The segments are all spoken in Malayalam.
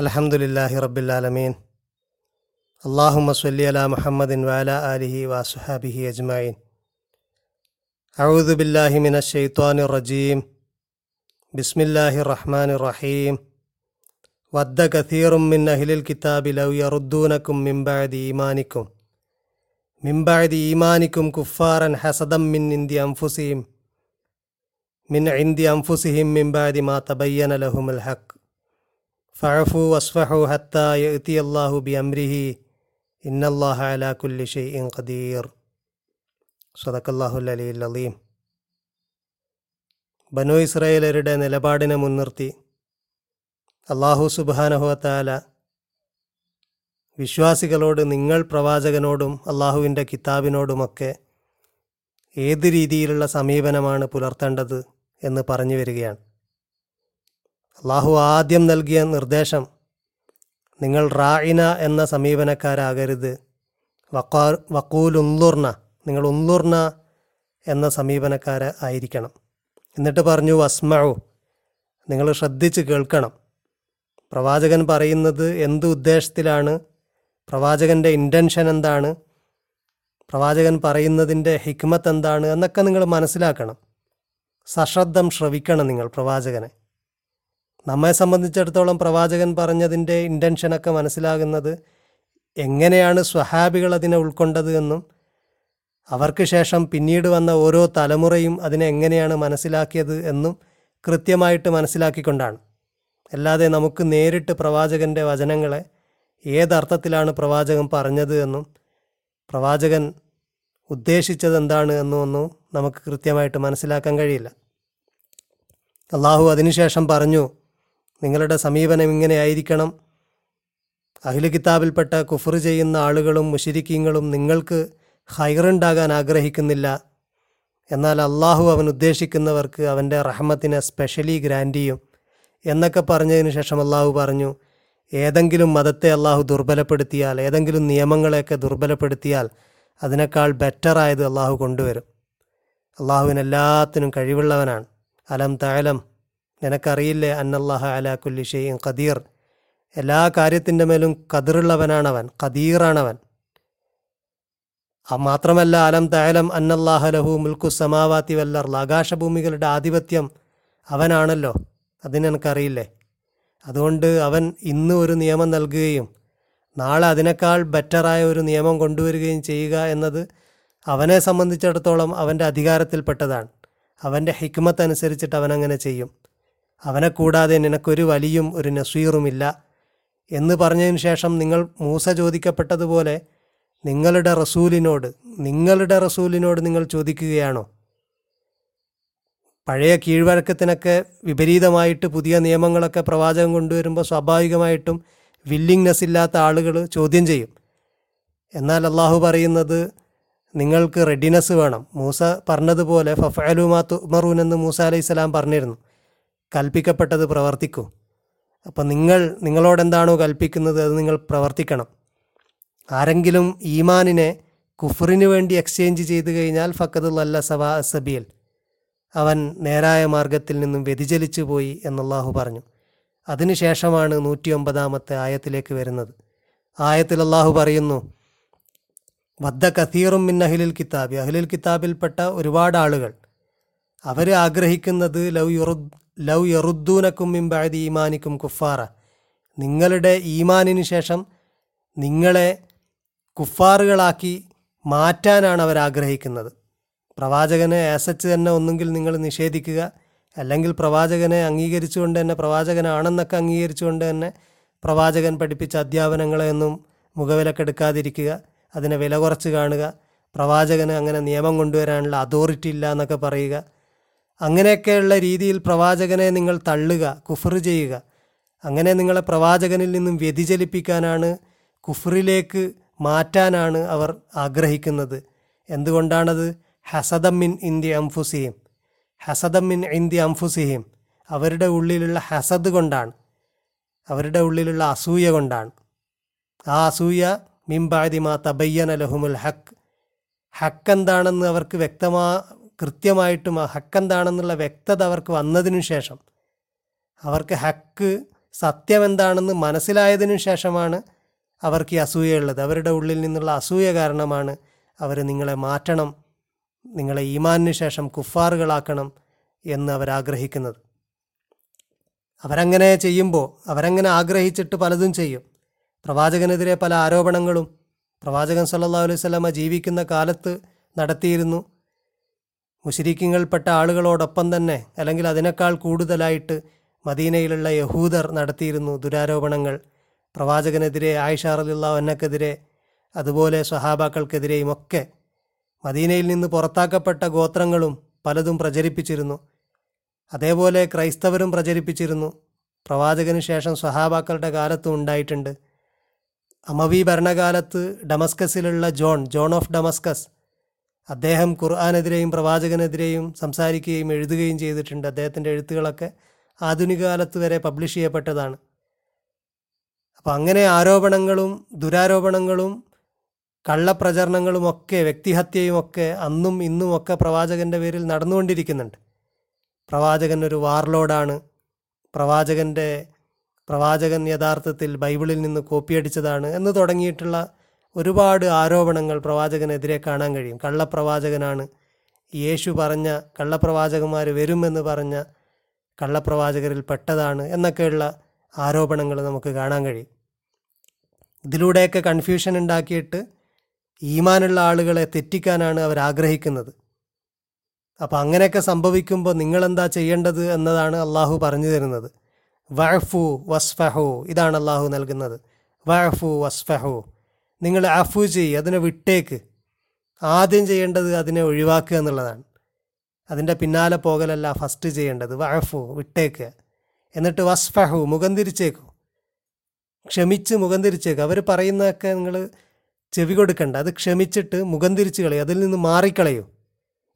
الحمد لله رب العالمين اللهم صل على محمد وعلى آله وصحابه أجمعين أعوذ بالله من الشيطان الرجيم بسم الله الرحمن الرحيم ود كثير من أهل الكتاب لو يردونكم من بعد إيمانكم من بعد إيمانكم كفارا حسدا من عند أنفسهم من عند أنفسهم من بعد ما تبين لهم الحق ഫഴഫു വസ്ഫഹു ഹത്തായ ഇത്തി അള്ളാഹു ബി അംരിഹി ഇന്നല്ലാഹ അലാ കുല്ലി ഷെയ്ഇൻ ഖദീർ. സദക്കല്ലാഹുൽ അലി അലീം ബനു ഇസ്രയേലരുടെ നിലപാടിനെ മുൻനിർത്തി അള്ളാഹു സുബാനഹുവത്താല വിശ്വാസികളോട് നിങ്ങൾ പ്രവാചകനോടും അള്ളാഹുവിന്റെ കിതാബിനോടുമൊക്കെ ഏത് രീതിയിലുള്ള സമീപനമാണ് പുലർത്തേണ്ടത് എന്ന് പറഞ്ഞു വരികയാണ്. അള്ളാഹു ആദ്യം നൽകിയ നിർദ്ദേശം നിങ്ങൾ റായിന എന്ന സമീപനക്കാരാകരുത്. വക്കാ വക്കൂൽ ഉന്തുർണ നിങ്ങൾ ഉന്തുർണ എന്ന സമീപനക്കാര ആയിരിക്കണം. എന്നിട്ട് പറഞ്ഞു വസ്മഴു നിങ്ങൾ ശ്രദ്ധിച്ച് കേൾക്കണം. പ്രവാചകൻ പറയുന്നത് എന്ത് ഉദ്ദേശത്തിലാണ്? പ്രവാചകന്റെ ഇന്റൻഷൻ എന്താണ്? പ്രവാചകൻ പറയുന്നതിന്റെ ഹിക്മത്ത് എന്താണ്? എന്നൊക്കെ നിങ്ങൾ മനസ്സിലാക്കണം. സശ്രദ്ധം ശ്രവിക്കണം നിങ്ങൾ പ്രവാചകനെ. നമ്മെ സംബന്ധിച്ചിടത്തോളം പ്രവാചകൻ പറഞ്ഞതിന്റെ ഇന്റൻഷനൊക്കെ മനസ്സിലാകുന്നത് എങ്ങനെയാണ് സ്വഹാബികൾ അതിനെ ഉൾക്കൊണ്ടത് എന്നും അവർക്ക് ശേഷം പിന്നീട് വന്ന ഓരോ തലമുറയും അതിനെ എങ്ങനെയാണ് മനസ്സിലാക്കിയത് എന്നും കൃത്യമായിട്ട് മനസ്സിലാക്കിക്കൊണ്ടാണ്. അല്ലാതെ നമുക്ക് നേരിട്ട് പ്രവാചകന്റെ വചനങ്ങളെ ഏതർത്ഥത്തിലാണ് പ്രവാചകൻ പറഞ്ഞത് എന്നും പ്രവാചകൻ ഉദ്ദേശിച്ചത് എന്താണ് എന്നൊന്നും നമുക്ക് കൃത്യമായിട്ട് മനസ്സിലാക്കാൻ കഴിയില്ല. അള്ളാഹു അതിനുശേഷം പറഞ്ഞു നിങ്ങളുടെ സമീപനം ഇങ്ങനെ ആയിരിക്കണം അഖില കിതാബിൽപ്പെട്ട കുഫർ ചെയ്യുന്ന ആളുകളും മുഷിരിക്കീങ്ങളും നിങ്ങൾക്ക് ഹൈറുണ്ടാകാൻ ആഗ്രഹിക്കുന്നില്ല. എന്നാൽ അള്ളാഹു അവൻ ഉദ്ദേശിക്കുന്നവർക്ക് അവന്റെ റഹ്മത്തിനെ സ്പെഷ്യലി ഗ്രാൻഡ് ചെയ്യും. എന്നൊക്കെ പറഞ്ഞതിന് ശേഷം അള്ളാഹു പറഞ്ഞു ഏതെങ്കിലും മതത്തെ അള്ളാഹു ദുർബലപ്പെടുത്തിയാൽ ഏതെങ്കിലും നിയമങ്ങളെയൊക്കെ ദുർബലപ്പെടുത്തിയാൽ അതിനേക്കാൾ ബെറ്ററായത് അള്ളാഹു കൊണ്ടുവരും. അള്ളാഹുവിനെല്ലാത്തിനും കഴിവുള്ളവനാണ്. അലം താലം നിനക്കറിയില്ലേ അന്നല്ലാഹ കുല്ലി ഷെയ്യും ഖദീർ? എല്ലാ കാര്യത്തിന്റെ മേലും കതിറുള്ളവനാണവൻ ഖദീറാണവൻ. മാത്രമല്ല അലം താലം അന്നല്ലാഹ ലഹു മുൽക്കു സമാവാത്തി വല്ലർ ആകാശഭൂമികളുടെ ആധിപത്യം അവനാണല്ലോ അതിനെനിക്കറിയില്ലേ അതുകൊണ്ട് അവൻ ഇന്ന് ഒരു നിയമം നൽകുകയും നാളെ അതിനേക്കാൾ ബെറ്ററായ ഒരു നിയമം കൊണ്ടുവരികയും ചെയ്യുക എന്നത് അവനെ സംബന്ധിച്ചിടത്തോളം അവന്റെ അധികാരത്തിൽപ്പെട്ടതാണ്. അവന്റെ ഹിക്മത്ത് അനുസരിച്ചിട്ട് അവനങ്ങനെ ചെയ്യും. അവനെ കൂടാതെ നിനക്കൊരു വലിയും ഒരു നസീറുമില്ല. എന്ന് പറഞ്ഞതിന് ശേഷം നിങ്ങൾ മൂസ ചോദിക്കപ്പെട്ടതുപോലെ നിങ്ങളുടെ റസൂലിനോട് നിങ്ങളുടെ റസൂലിനോട് നിങ്ങൾ ചോദിക്കുകയാണോ? പഴയ കീഴ്വഴക്കത്തിനൊക്കെ വിപരീതമായിട്ട് പുതിയ നിയമങ്ങളൊക്കെ പ്രവാചകം കൊണ്ടുവരുമ്പോൾ സ്വാഭാവികമായിട്ടും വില്ലിങ്നെസ് ഇല്ലാത്ത ആളുകൾ ചോദ്യം ചെയ്യും. എന്നാൽ അള്ളാഹു പറയുന്നത് നിങ്ങൾക്ക് റെഡിനെസ് വേണം. മൂസ പറഞ്ഞതുപോലെ ഫഫഅലുമാ തുമറൂൻ എന്ന് മൂസ അലൈഹി സ്വലാം പറഞ്ഞിരുന്നു. കൽപ്പിക്കപ്പെട്ടത് പ്രവർത്തിക്കൂ. അപ്പം നിങ്ങൾ നിങ്ങളോടെന്താണോ കൽപ്പിക്കുന്നത് അത് നിങ്ങൾ പ്രവർത്തിക്കണം. ആരെങ്കിലും ഈമാനിനെ കുഫറിന് വേണ്ടി എക്സ്ചേഞ്ച് ചെയ്തു കഴിഞ്ഞാൽ ഫക്കതുല്ല സവാ സബിയൽ അവൻ നേരായ മാർഗത്തിൽ നിന്നും വ്യതിചലിച്ചു പോയി എന്നല്ലാഹു പറഞ്ഞു. അതിനുശേഷമാണ് നൂറ്റി ഒമ്പതാമത്തെ ആയത്തിലേക്ക് വരുന്നത്. ആയത്തിൽ അള്ളാഹു പറയുന്നു വദ്ദ കഥീറും മിൻ അഹ്ലിൽ കിതാബ്. അഹ്ലിൽ കിതാബിൽപ്പെട്ട ഒരുപാട് ആളുകൾ അവർ ആഗ്രഹിക്കുന്നത് ലവ് യുറു ലവ് യറുദ്ദൂനക്കും മിമ്പായത് ഈമാനിക്കും കുഫാറ. നിങ്ങളുടെ ഈമാനിന് ശേഷം നിങ്ങളെ കുഫാറുകളാക്കി മാറ്റാനാണ് അവർ ആഗ്രഹിക്കുന്നത്. പ്രവാചകനെ ആസച്ച് തന്നെ ഒന്നുകിൽ നിങ്ങൾ നിഷേധിക്കുക. അല്ലെങ്കിൽ പ്രവാചകനെ അംഗീകരിച്ചുകൊണ്ട് തന്നെ പ്രവാചകനാണെന്നൊക്കെ അംഗീകരിച്ചുകൊണ്ട് തന്നെ പ്രവാചകൻ പഠിപ്പിച്ച അധ്യാപനങ്ങളെയൊന്നും മുഖവിലക്കെടുക്കാതിരിക്കുക അതിനെ വില കുറച്ച് കാണുക. പ്രവാചകന് അങ്ങനെ നിയമം കൊണ്ടുവരാനുള്ള അതോറിറ്റി ഇല്ല എന്നൊക്കെ പറയുക. അങ്ങനെയൊക്കെയുള്ള രീതിയിൽ പ്രവാചകനെ നിങ്ങൾ തള്ളുക കുഫർ ചെയ്യുക. അങ്ങനെ നിങ്ങളെ പ്രവാചകനിൽ നിന്നും വ്യതിചലിപ്പിക്കാനാണ് കുഫറിലേക്ക് മാറ്റാനാണ് അവർ ആഗ്രഹിക്കുന്നത്. എന്തുകൊണ്ടാണത്? ഹസദമ്മിൻ ഇന്ത്യ അംഫുസിഹിം. ഹസദമ്മിൻ ഇന്ത്യ അംഫുസിഹിം. അവരുടെ ഉള്ളിലുള്ള ഹസദ് കൊണ്ടാണ്. അവരുടെ ഉള്ളിലുള്ള അസൂയ കൊണ്ടാണ്. ആ അസൂയ മിംബാദിമാ തബയ്യന ലഹുമുൽ ഹക്ക് ഹക്ക് എന്താണെന്ന് അവർക്ക് വ്യക്തമാ കൃത്യമായിട്ടും ആ ഹക്ക് എന്താണെന്നുള്ള വ്യക്തത അവർക്ക് വന്നതിനു ശേഷം അവർക്ക് ഹക്ക് സത്യം എന്താണെന്ന് മനസ്സിലായതിനു ശേഷമാണ് അവർക്ക് ഈ അസൂയയുള്ളത്. അവരുടെ ഉള്ളിൽ നിന്നുള്ള അസൂയ കാരണമാണ് അവർ നിങ്ങളെ മാറ്റണം നിങ്ങളെ ഈമാനിന് ശേഷം കുഫാറുകളാക്കണം എന്ന് അവരാഗ്രഹിക്കുന്നത്. അവരങ്ങനെ ചെയ്യുമ്പോൾ അവരങ്ങനെ ആഗ്രഹിച്ചിട്ട് പലതും ചെയ്യും. പ്രവാചകനെതിരെ പല ആരോപണങ്ങളും പ്രവാചകൻ സല്ലാ അലൈഹി വസല്ലമ ജീവിക്കുന്ന കാലത്ത് നടത്തിയിരുന്നു. മുശരിക്കിങ്ങൾപ്പെട്ട ആളുകളോടൊപ്പം തന്നെ അല്ലെങ്കിൽ അതിനേക്കാൾ കൂടുതലായിട്ട് മദീനയിലുള്ള യഹൂദർ നടത്തിയിരുന്നു ദുരാരോപണങ്ങൾ. പ്രവാചകനെതിരെ ആയിഷ ഒന്നക്കെതിരെ അതുപോലെ സ്വഹാബാക്കൾക്കെതിരെയും ഒക്കെ മദീനയിൽ നിന്ന് പുറത്താക്കപ്പെട്ട ഗോത്രങ്ങളും പലതും പ്രചരിപ്പിച്ചിരുന്നു. അതേപോലെ ക്രൈസ്തവരും പ്രചരിപ്പിച്ചിരുന്നു. പ്രവാചകന് ശേഷം സ്വഹാബാക്കളുടെ കാലത്തും ഉണ്ടായിട്ടുണ്ട്. അമവി ഭരണകാലത്ത് ഡമസ്കസിലുള്ള ജോൺ ജോൺ ഓഫ് ഡമസ്കസ് അദ്ദേഹം ഖുർആാനെതിരെയും പ്രവാചകനെതിരെയും സംസാരിക്കുകയും എഴുതുകയും ചെയ്തിട്ടുണ്ട്. അദ്ദേഹത്തിന്റെ എഴുത്തുകളൊക്കെ ആധുനിക കാലത്ത് വരെ പബ്ലിഷ് ചെയ്യപ്പെട്ടതാണ്. അപ്പോൾ അങ്ങനെ ആരോപണങ്ങളും ദുരാരോപണങ്ങളും കള്ളപ്രചരണങ്ങളുമൊക്കെ വ്യക്തിഹത്യയുമൊക്കെ അന്നും ഇന്നും ഒക്കെ പ്രവാചകന്റെ പേരിൽ നടന്നുകൊണ്ടിരിക്കുന്നുണ്ട്. പ്രവാചകൻ ഒരു വാർലോഡാണ് പ്രവാചകന്റെ പ്രവാചകൻ യഥാർത്ഥത്തിൽ ബൈബിളിൽ നിന്ന് കോപ്പിയടിച്ചതാണ് എന്ന് തുടങ്ങിയിട്ടുള്ള ഒരുപാട് ആരോപണങ്ങൾ പ്രവാചകനെതിരെ കാണാൻ കഴിയും. കള്ളപ്രവാചകനാണ്. യേശു പറഞ്ഞ കള്ളപ്രവാചകന്മാർ വരുമെന്ന് പറഞ്ഞ കള്ളപ്രവാചകരിൽ പെട്ടതാണ് എന്നൊക്കെയുള്ള ആരോപണങ്ങൾ നമുക്ക് കാണാൻ കഴിയും. ഇതിലൂടെയൊക്കെ കൺഫ്യൂഷൻ ഉണ്ടാക്കിയിട്ട് ഈമാനുള്ള ആളുകളെ തെറ്റിക്കാനാണ് അവർ ആഗ്രഹിക്കുന്നത്. അപ്പോൾ അങ്ങനെയൊക്കെ സംഭവിക്കുമ്പോൾ നിങ്ങളെന്താ ചെയ്യേണ്ടത് എന്നതാണ് അള്ളാഹു പറഞ്ഞു തരുന്നത്. വഴഫു വസ്ഫഹു ഇതാണ് അള്ളാഹു നൽകുന്നത്. വഴഫു വസ്ഫഹു. നിങ്ങൾ അഫു ചെയ്യുക അതിനെ വിട്ടേക്ക്. ആദ്യം ചെയ്യേണ്ടത് അതിനെ ഒഴിവാക്കുക എന്നുള്ളതാണ്. അതിന്റെ പിന്നാലെ പോകലല്ല ഫസ്റ്റ് ചെയ്യേണ്ടത്. വഴഫു വിട്ടേക്കുക എന്നിട്ട് വസ്ഫഹു മുഖം തിരിച്ചേക്കു. ക്ഷമിച്ച് മുഖം തിരിച്ചേക്കുക അവർ പറയുന്നതൊക്കെ നിങ്ങൾ ചെവി കൊടുക്കണ്ട. അത് ക്ഷമിച്ചിട്ട് മുഖം തിരിച്ച് കളയും. അതിൽ നിന്ന് മാറിക്കളയൂ.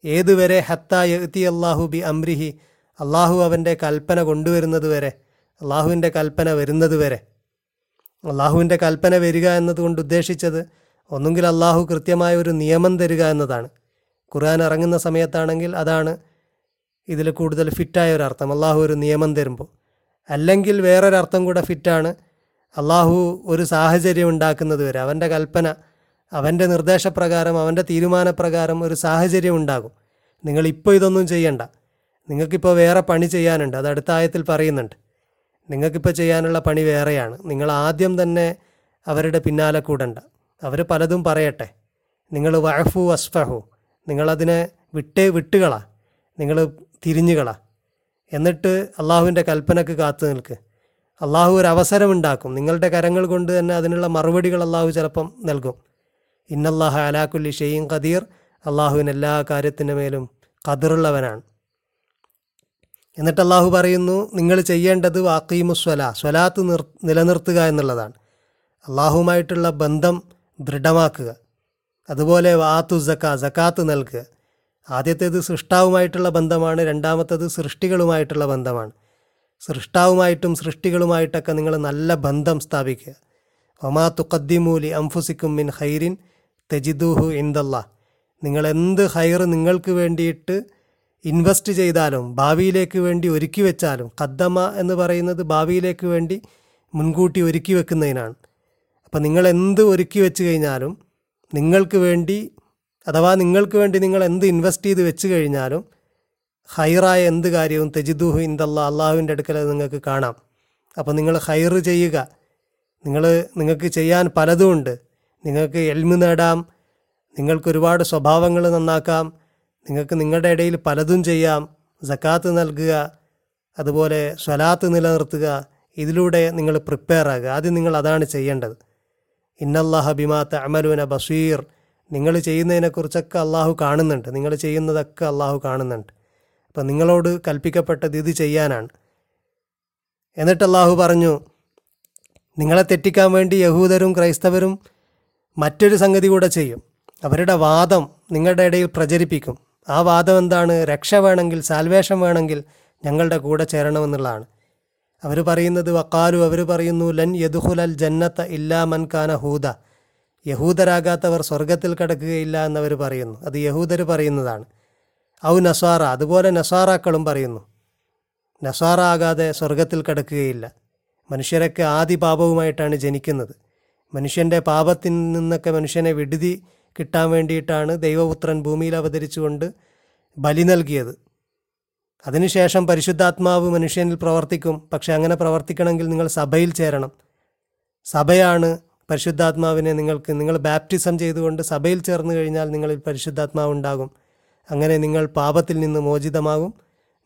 ഏതുവരെ? ഹത്ത യഹ്തി അള്ളാഹു ബി അംരിഹി. അള്ളാഹു അവന്റെ കൽപ്പന കൊണ്ടുവരുന്നത് വരെ. അള്ളാഹുവിന്റെ കൽപ്പന വരുന്നത് വരെ. അള്ളാഹുവിന്റെ കൽപ്പന വരിക എന്നതുകൊണ്ട് ഉദ്ദേശിച്ചത് ഒന്നുകിൽ അള്ളാഹു കൃത്യമായ ഒരു നിയമം തരിക എന്നതാണ്. ഖുർആൻ ഇറങ്ങുന്ന സമയത്താണെങ്കിൽ അതാണ് ഇതിൽ കൂടുതൽ ഫിറ്റായ അർത്ഥം. അള്ളാഹു ഒരു നിയമം തരുമ്പോൾ. അല്ലെങ്കിൽ വേറൊരർത്ഥം കൂടെ ഫിറ്റാണ് അള്ളാഹു ഒരു സാഹചര്യം ഉണ്ടാക്കുന്നത് വരെ. അവന്റെ കൽപ്പന അവന്റെ നിർദ്ദേശപ്രകാരം അവന്റെ തീരുമാനപ്രകാരം ഒരു സാഹചര്യം ഉണ്ടാകും. നിങ്ങളിപ്പോൾ ഇതൊന്നും ചെയ്യണ്ട. നിങ്ങൾക്കിപ്പോൾ വേറെ പണി ചെയ്യാനുണ്ട്. അത് അടുത്ത ആയത്തിൽ പറയുന്നുണ്ട്. നിങ്ങൾക്കിപ്പോൾ ചെയ്യാനുള്ള പണി വേറെയാണ്. നിങ്ങൾ ആദ്യം തന്നെ അവരുടെ പിന്നാലെ കൂടണ്ട. അവർ പലതും പറയട്ടെ. നിങ്ങൾ വഴഫു അസ്ഫഹു നിങ്ങളതിനെ വിട്ടേ വിട്ടുകളാ. നിങ്ങൾ തിരിഞ്ഞുകളാ. എന്നിട്ട് അള്ളാഹുവിന്റെ കൽപ്പനക്ക് കാത്തു നിൽക്ക്. അള്ളാഹു ഒരു അവസരം ഉണ്ടാക്കും നിങ്ങളുടെ കരങ്ങൾ കൊണ്ട് തന്നെ അതിനുള്ള മറുപടികൾ അള്ളാഹു ചിലപ്പം നൽകും. ഇന്നല്ലാഹ അലാക്കുല്ലി ഷെയ്യും ഖദീർ. അള്ളാഹുവിന് എല്ലാ കാര്യത്തിന്റെ മേലും ഖദറുള്ളവനാണ്. എന്നിട്ട് അള്ളാഹു പറയുന്നു നിങ്ങൾ ചെയ്യേണ്ടത് വാക്കീമു സ്വല സ്വലാത്ത് നിർ നിലനിർത്തുക എന്നുള്ളതാണ്. അള്ളാഹുമായിട്ടുള്ള ബന്ധം ദൃഢമാക്കുക. അതുപോലെ വാത്തു ജക്ക ജക്കാത്ത് നൽകുക. ആദ്യത്തേത് സൃഷ്ടാവുമായിട്ടുള്ള ബന്ധമാണ് രണ്ടാമത്തേത് സൃഷ്ടികളുമായിട്ടുള്ള ബന്ധമാണ്. സൃഷ്ടാവുമായിട്ടും സൃഷ്ടികളുമായിട്ടൊക്കെ നിങ്ങൾ നല്ല ബന്ധം സ്ഥാപിക്കുക. ഒമാ തുക്കദ്ദിമൂലി അംഫുസിക്കും മിൻ ഹൈറിൻ തെജിദുഹു ഇന്ദല്ല നിങ്ങൾ എന്ത് ഹൈർ നിങ്ങൾക്ക് വേണ്ടിയിട്ട് ഇൻവെസ്റ്റ് ചെയ്താലും ഭാവിയിലേക്ക് വേണ്ടി ഒരുക്കി വെച്ചാലും കദ്ദമ എന്ന് പറയുന്നത് ഭാവിയിലേക്ക് വേണ്ടി മുൻകൂട്ടി ഒരുക്കി വെക്കുന്നതിനാണ്. അപ്പം നിങ്ങൾ എന്ത് ഒരുക്കി വെച്ച് കഴിഞ്ഞാലും നിങ്ങൾക്ക് വേണ്ടി അഥവാ നിങ്ങൾക്ക് വേണ്ടി നിങ്ങൾ എന്ത് ഇൻവെസ്റ്റ് ചെയ്ത് വെച്ച് കഴിഞ്ഞാലും ഹൈറായ എന്ത് കാര്യവും തെജിദുഹു ഇന്ദല്ല അള്ളാഹുവിന്റെ അടുക്കൽ നിങ്ങൾക്ക് കാണാം. അപ്പോൾ നിങ്ങൾ ഹൈർ ചെയ്യുക. നിങ്ങൾ നിങ്ങൾക്ക് ചെയ്യാൻ പലതുമുണ്ട് നിങ്ങൾക്ക് എൽമ് നേടാം. നിങ്ങൾക്ക് ഒരുപാട് സ്വഭാവങ്ങൾ നന്നാക്കാം. നിങ്ങൾക്ക് നിങ്ങളുടെ ഇടയിൽ പലതും ചെയ്യാം. സക്കാത്ത് നൽകുക അതുപോലെ സ്വലാത്ത് നിലനിർത്തുക. ഇതിലൂടെ നിങ്ങൾ പ്രിപ്പയർ ആകുക. ആദ്യം നിങ്ങൾ അതാണ് ചെയ്യേണ്ടത്. ഇന്നല്ലാഹ ബിമാ അമലുന ബഷീർ നിങ്ങൾ ചെയ്യുന്നതിനെക്കുറിച്ചൊക്കെ അള്ളാഹു കാണുന്നുണ്ട്. നിങ്ങൾ ചെയ്യുന്നതൊക്കെ അള്ളാഹു കാണുന്നുണ്ട്. അപ്പം നിങ്ങളോട് കൽപ്പിക്കപ്പെട്ടത് ഇത് ചെയ്യാനാണ്. എന്നിട്ട് അള്ളാഹു പറഞ്ഞു നിങ്ങളെ തെറ്റിക്കാൻ വേണ്ടി യഹൂദരും ക്രൈസ്തവരും മറ്റൊരു സംഗതി കൂടെ ചെയ്യും. അവരുടെ വാദം നിങ്ങളുടെ ഇടയിൽ പ്രചരിപ്പിക്കും. ആ വാദം എന്താണ്? രക്ഷ വേണമെങ്കിൽ സാൽവേഷൻ വേണമെങ്കിൽ ഞങ്ങളുടെ കൂടെ ചേരണമെന്നുള്ളതാണ്. അവർ പറയുന്നത് വക്കാലു അവർ പറയുന്നു ലൻ യദുഹുലൽ ജന്നത്ത ഇല്ലാ മൻ കാന ഹൂദ. യഹൂദരാകാത്തവർ സ്വർഗത്തിൽ കിടക്കുകയില്ല എന്നവർ പറയുന്നു. അത് യഹൂദർ പറയുന്നതാണ്. ഔ നസാറ അതുപോലെ നസാറാക്കളും പറയുന്നു. നസാറ ആകാതെ സ്വർഗത്തിൽ കടക്കുകയില്ല. മനുഷ്യരൊക്കെ ആദി പാപവുമായിട്ടാണ് ജനിക്കുന്നത്. മനുഷ്യന്റെ പാപത്തിൽ നിന്നൊക്കെ മനുഷ്യനെ വിടുതി കിട്ടാൻ വേണ്ടിയിട്ടാണ് ദൈവപുത്രൻ ഭൂമിയിൽ അവതരിച്ചുകൊണ്ട് ബലി നൽകിയത്. അതിനുശേഷം പരിശുദ്ധാത്മാവ് മനുഷ്യനിൽ പ്രവർത്തിക്കും. പക്ഷെ അങ്ങനെ പ്രവർത്തിക്കണമെങ്കിൽ നിങ്ങൾ സഭയിൽ ചേരണം. സഭയാണ് പരിശുദ്ധാത്മാവിനെ നിങ്ങൾക്ക് നിങ്ങൾ ബാപ്റ്റിസം ചെയ്തുകൊണ്ട് സഭയിൽ ചേർന്ന് കഴിഞ്ഞാൽ നിങ്ങളിൽ പരിശുദ്ധാത്മാവ് ഉണ്ടാകും. അങ്ങനെ നിങ്ങൾ പാപത്തിൽ നിന്ന് മോചിതമാകും.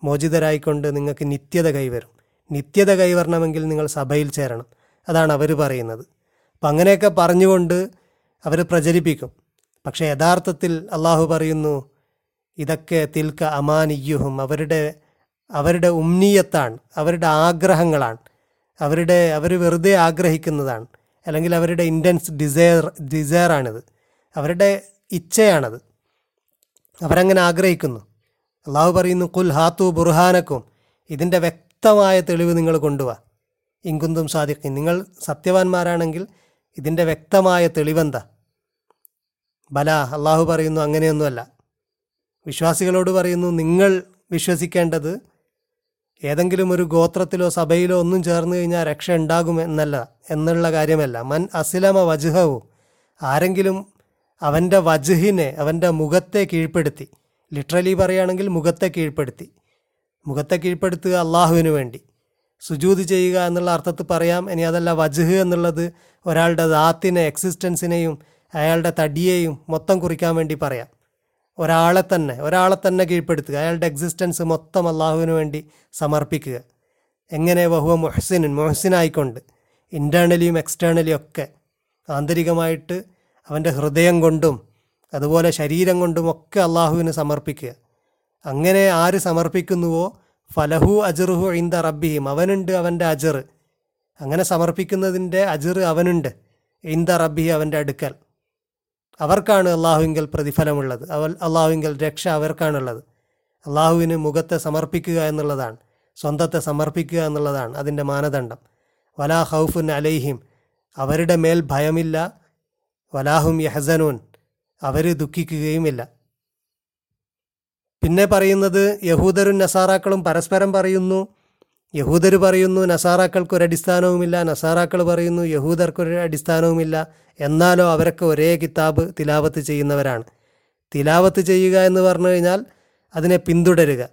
മോചിതരായിക്കൊണ്ട് നിങ്ങൾക്ക് നിത്യത കൈവരും. നിത്യത കൈവരണമെങ്കിൽ നിങ്ങൾ സഭയിൽ ചേരണം. അതാണ് അവർ പറയുന്നത്. അപ്പം അങ്ങനെയൊക്കെ പറഞ്ഞുകൊണ്ട് അവർ പ്രചരിപ്പിക്കും. പക്ഷേ യഥാർത്ഥത്തിൽ അള്ളാഹു പറയുന്നു ഇതൊക്കെ തിൽക്ക അമാനിയുഹും അവരുടെ അവരുടെ ഉമ്നീയത്താണ് അവരുടെ ആഗ്രഹങ്ങളാണ് അവരുടെ അവർ വെറുതെ ആഗ്രഹിക്കുന്നതാണ് അല്ലെങ്കിൽ അവരുടെ ഇന്റൻസ് ഡിസയർ ഡിസയറാണിത് അവരുടെ ഇച്ഛയാണത് അവരങ്ങനെ ആഗ്രഹിക്കുന്നു. അള്ളാഹു പറയുന്നു കുൽ ഹാത്തു ബുർഹാനക്കും ഇതിന്റെ വ്യക്തമായ തെളിവ് നിങ്ങൾ കൊണ്ടുവാ. ഇങ്കുന്തും സാധിക്കും നിങ്ങൾ സത്യവാന്മാരാണെങ്കിൽ ഇതിന്റെ വ്യക്തമായ തെളിവെന്താ? ബല അള്ളാഹു പറയുന്നു അങ്ങനെയൊന്നുമല്ല. വിശ്വാസികളോട് പറയുന്നു നിങ്ങൾ വിശ്വസിക്കേണ്ടത് ഏതെങ്കിലും ഒരു ഗോത്രത്തിലോ സഭയിലോ ഒന്നും ചേർന്ന് കഴിഞ്ഞാൽ രക്ഷ ഉണ്ടാകും എന്നല്ല എന്നുള്ള കാര്യമല്ല. മൻ അസിലമ വജുഹവു ആരെങ്കിലും അവന്റെ വജുഹിനെ അവന്റെ മുഖത്തെ കീഴ്പ്പെടുത്തി. ലിറ്ററലി പറയുകയാണെങ്കിൽ മുഖത്തെ കീഴ്പ്പെടുത്തി. മുഖത്തെ കീഴ്പ്പെടുത്തുക അള്ളാഹുവിന് വേണ്ടി. സുജൂത് ചെയ്യുക എന്നുള്ള അർത്ഥത്തിൽ പറയാം. ഇനി അതല്ല വജുഹ് എന്നുള്ളത് ഒരാളുടെ ദാത്തിനെ എക്സിസ്റ്റൻസിനെയും അയാളുടെ തടിയെയും മൊത്തം കുറിക്കാൻ വേണ്ടി പറയാം. ഒരാളെ തന്നെ ഒരാളെ തന്നെ കീഴ്പ്പെടുത്തുക അയാളുടെ എക്സിസ്റ്റൻസ് മൊത്തം അള്ളാഹുവിന് വേണ്ടി സമർപ്പിക്കുക. എങ്ങനെ വഹുവ മൊഹസിനൻ മൊഹസിനായിക്കൊണ്ട് ഇന്റേർണലിയും എക്സ്റ്റേണലിയും ഒക്കെ ആന്തരികമായിട്ട് അവന്റെ ഹൃദയം കൊണ്ടും അതുപോലെ ശരീരം കൊണ്ടും ഒക്കെ അള്ളാഹുവിന് സമർപ്പിക്കുക. അങ്ങനെ ആര് സമർപ്പിക്കുന്നുവോ? ഫലഹു അജറുഹു ഇന്ദ റബ്ബിഹിം അവനുണ്ട് അവന്റെ അജർ അങ്ങനെ സമർപ്പിക്കുന്നതിന്റെ അജർ അവനുണ്ട് ഇന്ദ റബ്ബി അവന്റെ അടുക്കൽ. അവർക്കാണ് അള്ളാഹുവിങ്കൽ പ്രതിഫലമുള്ളത്. അവൽ അള്ളാഹുവിങ്കൽ രക്ഷ അവർക്കാണുള്ളത്. അള്ളാഹുവിന് മുഖത്തെ സമർപ്പിക്കുക എന്നുള്ളതാണ്. സ്വന്തത്തെ സമർപ്പിക്കുക എന്നുള്ളതാണ് അതിന്റെ മാനദണ്ഡം. വലാ ഹൗഫുൻ അലൈഹിം. അവരുടെ മേൽ ഭയമില്ല. വലാഹും യഹസനൂൻ. അവർ ദുഃഖിക്കുകയുമില്ല. പിന്നെ പറയുന്നത് യഹൂദരും നസാറാക്കളും പരസ്പരം പറയുന്നു യഹൂദർ പറയുന്നു നസാറാക്കൾക്ക് ഒരു അടിസ്ഥാനവുമില്ല നസാറാക്കൾ പറയുന്നു യഹൂദർക്കൊരു അടിസ്ഥാനവുമില്ല. എന്നാലോ അവരൊക്കെ ഒരേ കിതാബ് തിലാവത്ത് ചെയ്യുന്നവരാണ്. തിലാവത്ത് ചെയ്യുക എന്ന് പറഞ്ഞു കഴിഞ്ഞാൽ അതിനെ പിന്തുടരുക.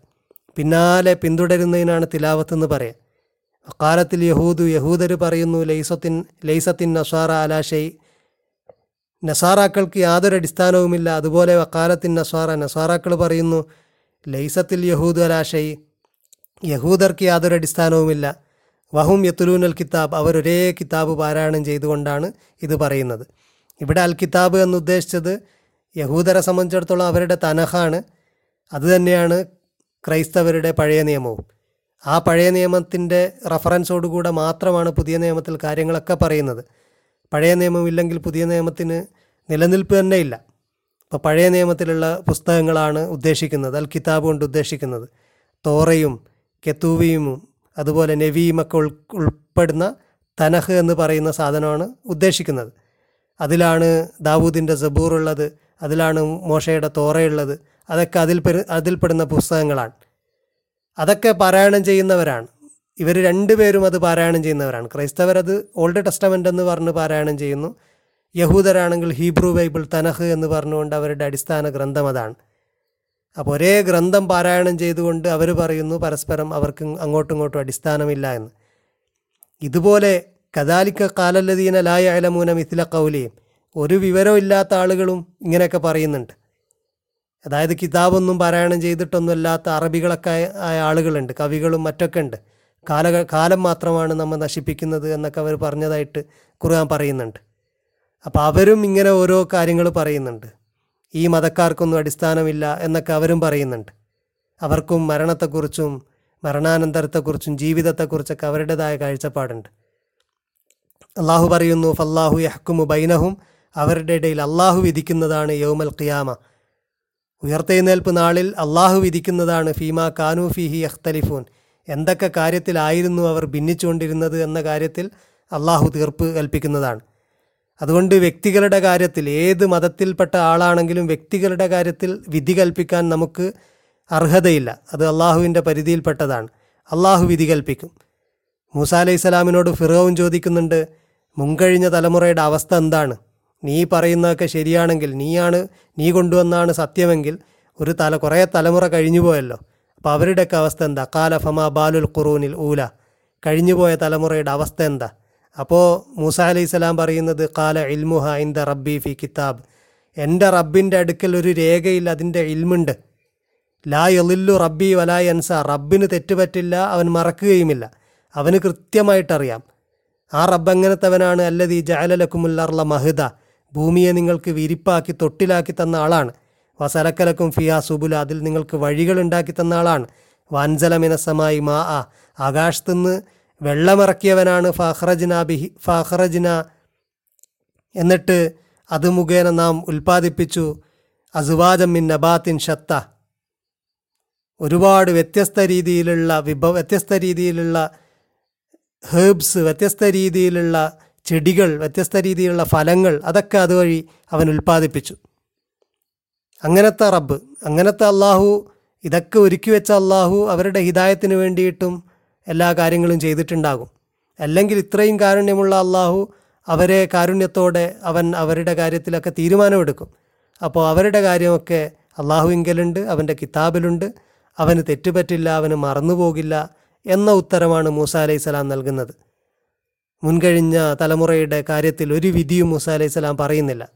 പിന്നാലെ പിന്തുടരുന്നതിനാണ് തിലാവത്ത് എന്ന് പറയുക അക്കാലത്തിൽ യഹൂദു യഹൂദർ പറയുന്നു ലൈസത്തിൻ ലൈസത്തിൻ നസാറ അലാഷൈ നസാറാക്കൾക്ക് യാതൊരു അടിസ്ഥാനവുമില്ല. അതുപോലെ വക്കാലത്തിൻ നസാറ നസാറാക്കൾ പറയുന്നു ലൈസത്തിൽ യഹൂദ് അലാഷൈ യഹൂദർക്ക് യാതൊരു അടിസ്ഥാനവുമില്ല. വഹും യത്തുലൂനൽ കിതാബ് അവരൊരേ കിതാബ് പാരായണം ചെയ്തുകൊണ്ടാണ് ഇത് പറയുന്നത്. ഇവിടെ അൽ കിതാബ് എന്നുദ്ദേശിച്ചത് യഹൂദരെ സംബന്ധിച്ചിടത്തോളം അവരുടെ തനഹാണ്. അതുതന്നെയാണ് ക്രൈസ്തവരുടെ പഴയ നിയമവും. ആ പഴയ നിയമത്തിന്റെ റഫറൻസോടുകൂടെ മാത്രമാണ് പുതിയ നിയമത്തിൽ കാര്യങ്ങളൊക്കെ പറയുന്നത്. പഴയ നിയമമില്ലെങ്കിൽ പുതിയ നിയമത്തിന് നിലനിൽപ്പ് തന്നെ ഇല്ല. അപ്പോൾ പഴയ നിയമത്തിലുള്ള പുസ്തകങ്ങളാണ് ഉദ്ദേശിക്കുന്നത് അൽ കിതാബ് കൊണ്ട് ഉദ്ദേശിക്കുന്നത്. തോറയും കെത്തൂവിയും അതുപോലെ നവീമൊക്കെ ഉൾ ഉൾപ്പെടുന്ന തനഹ് എന്ന് പറയുന്ന സാധനമാണ് ഉദ്ദേശിക്കുന്നത്. അതിലാണ് ദാവൂദിന്റെ സബൂർ ഉള്ളത് അതിലാണ് മോശയുടെ തോറയുള്ളത് അതൊക്കെ അതിൽ അതിൽപ്പെടുന്ന പുസ്തകങ്ങളാണ്. അതൊക്കെ പാരായണം ചെയ്യുന്നവരാണ്. ഇവർ രണ്ടുപേരും അത് പാരായണം ചെയ്യുന്നവരാണ്. ക്രൈസ്തവരത് ഓൾഡ് ടെസ്റ്റമെന്റ് എന്ന് പറഞ്ഞ് പാരായണം ചെയ്യുന്നു. യഹൂദരാണെങ്കിൽ ഹീബ്രു ബൈബിൾ തനഹ് എന്ന് പറഞ്ഞുകൊണ്ട് അവരുടെ അടിസ്ഥാന ഗ്രന്ഥം അതാണ്. അപ്പോൾ ഒരേ ഗ്രന്ഥം പാരായണം ചെയ്തുകൊണ്ട് അവർ പറയുന്നു പരസ്പരം അവർക്ക് അങ്ങോട്ടും ഇങ്ങോട്ടും അടിസ്ഥാനമില്ല എന്ന്. ഇതുപോലെ കദാലിക്ക കാലല്ലതീന ലായ അലമൂന മിഥില കൗലിയും ഒരു വിവരവും ഇല്ലാത്ത ആളുകളും ഇങ്ങനെയൊക്കെ പറയുന്നുണ്ട്. അതായത് കിതാബൊന്നും പാരായണം ചെയ്തിട്ടൊന്നും ഇല്ലാത്ത അറബികളൊക്കെ ആയ- ആയ ആളുകളുണ്ട് കവികളും മറ്റൊക്കെ ഉണ്ട്. കാല കാലം മാത്രമാണ് നമ്മൾ നശിപ്പിക്കുന്നത് എന്നൊക്കെ അവർ പറഞ്ഞതായിട്ട് ഖുർആൻ പറയുന്നുണ്ട്. അപ്പോൾ അവരും ഇങ്ങനെ ഓരോ കാര്യങ്ങൾ പറയുന്നുണ്ട്. ഈ മതക്കാർക്കൊന്നും അടിസ്ഥാനമില്ല എന്നൊക്കെ അവരും പറയുന്നുണ്ട്. അവർക്കും മരണത്തെക്കുറിച്ചും മരണാനന്തരത്തെക്കുറിച്ചും ജീവിതത്തെക്കുറിച്ചൊക്കെ അവരുടേതായ കാഴ്ചപ്പാടുണ്ട്. അള്ളാഹു പറയുന്നു ഫല്ലാഹു യഹ്കുമു ബൈനഹും അവരുടെ ഇടയിൽ അള്ളാഹു വിധിക്കുന്നതാണ് യൗമൽ ഖിയാമ. ഉയർത്തെഴുന്നേൽപ്പ് നാളിൽ അള്ളാഹു വിധിക്കുന്നതാണ് ഫീമ കാനു ഫിഹി അഖ്തലിഫൂൻ എന്തൊക്കെ കാര്യത്തിലായിരുന്നു അവർ ഭിന്നിച്ചുകൊണ്ടിരുന്നത് എന്ന കാര്യത്തിൽ അള്ളാഹു തീർപ്പ് കൽപ്പിക്കുന്നതാണ്. അതുകൊണ്ട് വ്യക്തികളുടെ കാര്യത്തിൽ ഏത് മതത്തിൽപ്പെട്ട ആളാണെങ്കിലും വ്യക്തികളുടെ കാര്യത്തിൽ വിധി കൽപ്പിക്കാൻ നമുക്ക് അർഹതയില്ല. അത് അള്ളാഹുവിന്റെ പരിധിയിൽപ്പെട്ടതാണ്. അള്ളാഹു വിധി കൽപ്പിക്കും. മൂസ അലൈഹി സ്വലാമിനോട് ഫിറോവും ചോദിക്കുന്നുണ്ട് മുൻകഴിഞ്ഞ തലമുറയുടെ അവസ്ഥ എന്താണ്? നീ പറയുന്നതൊക്കെ ശരിയാണെങ്കിൽ നീയാണ് നീ കൊണ്ടുവന്നാണ് സത്യമെങ്കിൽ ഒരു തല കുറേ തലമുറ കഴിഞ്ഞു പോയല്ലോ. അപ്പോൾ അവരുടെയൊക്കെ അവസ്ഥ എന്താ? കാല ഫമാ ബാലുൽ ഖുറൂനിൽ ഊല. കഴിഞ്ഞുപോയ തലമുറയുടെ അവസ്ഥ എന്താ? അപ്പോൾ മൂസ അലൈഹി സ്വലാം പറയുന്നത് കാല ഇൽമുഹ ഇന്ദ റബ്ബി ഫി കിതാബ്. എന്റെ റബ്ബിന്റെ അടുക്കൽ ഒരു രേഖയിൽ അതിന്റെ ഇൽമുണ്ട്. ലാ എളില്ലു റബ്ബി വലാ എൻസ റബ്ബിന് തെറ്റുപറ്റില്ല അവൻ മറക്കുകയുമില്ല. അവന് കൃത്യമായിട്ടറിയാം. ആ റബ്ബ് അല്ലതി ജയലലക്കുമുല്ലാറുള്ള മഹിദ. ഭൂമിയെ നിങ്ങൾക്ക് വിരിപ്പാക്കി തൊട്ടിലാക്കി തന്ന ആളാണ്. വസലക്കലക്കും ഫിയാ സുബുല. അതിൽ നിങ്ങൾക്ക് വഴികൾ ഉണ്ടാക്കി തന്ന ആളാണ്. വാൻസലമിനസമായി മാ ആ ആകാശത്തുനിന്ന് വെള്ളമിറക്കിയവനാണ് ഫാഹ്റജിന ബിഹി ഫാഹ്റജിന എന്നിട്ട് അത് മുഖേന നാം ഉൽപ്പാദിപ്പിച്ചു. അസുവാജം മിൻ നബാത്തിൻ ഷത്ത ഒരുപാട് വ്യത്യസ്ത രീതിയിലുള്ള വിഭവ വ്യത്യസ്ത രീതിയിലുള്ള ഹേബ്സ് വ്യത്യസ്ത രീതിയിലുള്ള ചെടികൾ വ്യത്യസ്ത രീതിയിലുള്ള ഫലങ്ങൾ അതൊക്കെ അതുവഴി അവൻ ഉൽപ്പാദിപ്പിച്ചു. അങ്ങനത്തെ റബ്ബ് അങ്ങനത്തെ അള്ളാഹു ഇതൊക്കെ ഒരുക്കി വെച്ച അള്ളാഹു അവരുടെ ഹിതായത്തിന് വേണ്ടിയിട്ടും എല്ലാ കാര്യങ്ങളും ചെയ്തിട്ടുണ്ടാകും. അല്ലെങ്കിൽ ഇത്രയും കാരുണ്യമുള്ള അള്ളാഹു അവരെ കാരുണ്യത്തോടെ അവൻ അവരുടെ കാര്യത്തിലൊക്കെ തീരുമാനമെടുക്കും. അപ്പോൾ അവരുടെ കാര്യമൊക്കെ അള്ളാഹുവിങ്കലുണ്ട് അവന്റെ കിതാബിലുണ്ട്. അവന് തെറ്റുപറ്റില്ല അവന് മറന്നുപോകില്ല എന്ന ഉത്തരമാണ് മൂസ അലൈഹി സ്വലാം നൽകുന്നത്. മുൻകഴിഞ്ഞ തലമുറയുടെ കാര്യത്തിൽ ഒരു വിധിയും മൂസ അലൈഹി സ്വലാം പറയുന്നില്ല.